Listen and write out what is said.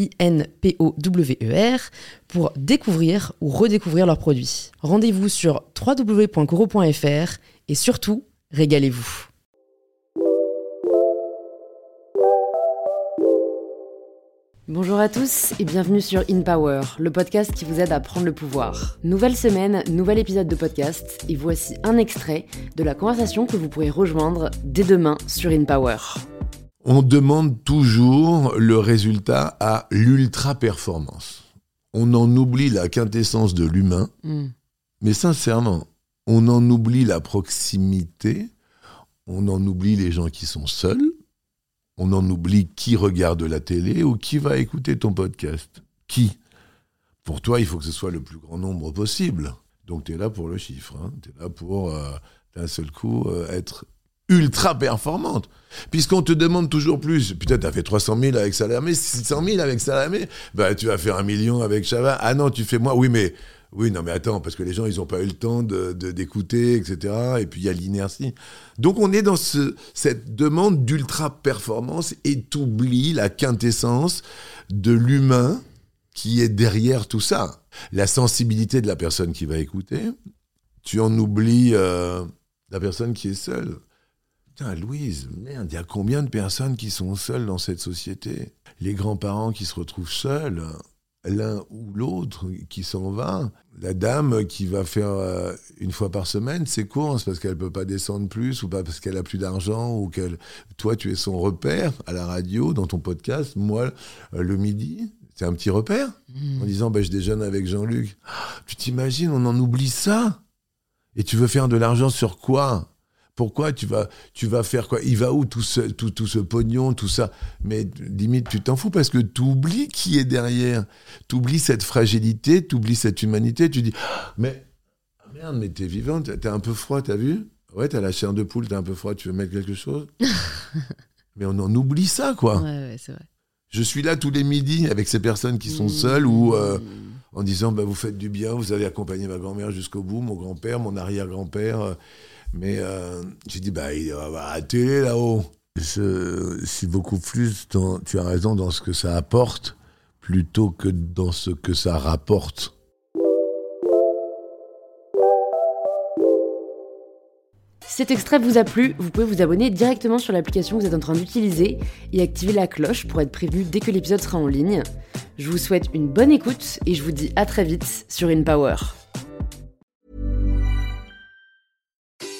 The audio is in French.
I-N-P-O-W-E-R, pour découvrir ou redécouvrir leurs produits. Rendez-vous sur www.coro.fr et surtout, régalez-vous. Bonjour à tous et bienvenue sur In Power, le podcast qui vous aide à prendre le pouvoir. Nouvelle semaine, nouvel épisode de podcast et voici un extrait de la conversation que vous pourrez rejoindre dès demain sur In Power. On demande toujours le résultat à l'ultra-performance. On en oublie la quintessence de l'humain, Hmm. mais sincèrement, on en oublie la proximité, on en oublie les gens qui sont seuls, on en oublie qui regarde la télé ou qui va écouter ton podcast. Qui? Pour toi, il faut que ce soit le plus grand nombre possible. Donc tu es là pour le chiffre, tu es là pour euh, d'un seul coup euh, être ultra performante. Puisqu'on te demande toujours plus. Putain, t'as fait 300 000 avec Salamé, 600 000 avec Salamé. Bah, tu vas faire un million avec Chavat. Ah non, tu fais moins. Oui, mais, oui, non, mais attends, parce que les gens, ils n'ont pas eu le temps d'écouter, etc. Et puis, il y a l'inertie. Donc, on est dans ce, cette demande d'ultra performance et t'oublies la quintessence de l'humain qui est derrière tout ça. La sensibilité de la personne qui va écouter. Tu en oublies euh, la personne qui est seule. Putain, Louise, merde, il y a combien de personnes qui sont seules dans cette société? Les grands-parents qui se retrouvent seuls, l'un ou l'autre qui s'en va. La dame qui va faire euh, une fois par semaine ses courses parce qu'elle peut pas descendre plus ou pas parce qu'elle a plus d'argent ou qu'elle. Toi, tu es son repère à la radio, dans ton podcast. Moi, euh, le midi, c'est un petit repère en disant bah, je déjeune avec Jean-Luc. Ah, Tu t'imagines, on en oublie ça? Et tu veux faire de l'argent sur quoi? Pourquoi tu vas, tu vas faire quoi? Il va où tout ce, tout, tout ce pognon, tout ça? Mais limite, tu t'en fous parce que tu oublies qui est derrière. Tu oublies cette fragilité, tu oublies cette humanité. Tu dis, Ah, mais ah merde, mais t'es vivante, t'es un peu froid, t'as vu? Ouais, t'as la chair de poule, t'es un peu froid, tu veux mettre quelque chose? Mais on en oublie ça, quoi. Ouais, ouais, c'est vrai. Je suis là tous les midis avec ces personnes qui sont seules ou euh, en disant bah, vous faites du bien, vous avez accompagné ma grand-mère jusqu'au bout, mon grand-père, mon arrière-grand-père. Mais euh, j'ai dit bah il va télé là-haut. Suis beaucoup plus tu as raison, dans ce que ça apporte plutôt que dans ce que ça rapporte. Cet extrait vous a plu, vous pouvez vous abonner directement sur l'application que vous êtes en train d'utiliser et activer la cloche pour être prévenu dès que l'épisode sera en ligne. Je vous souhaite une bonne écoute et je vous dis à très vite sur InPower.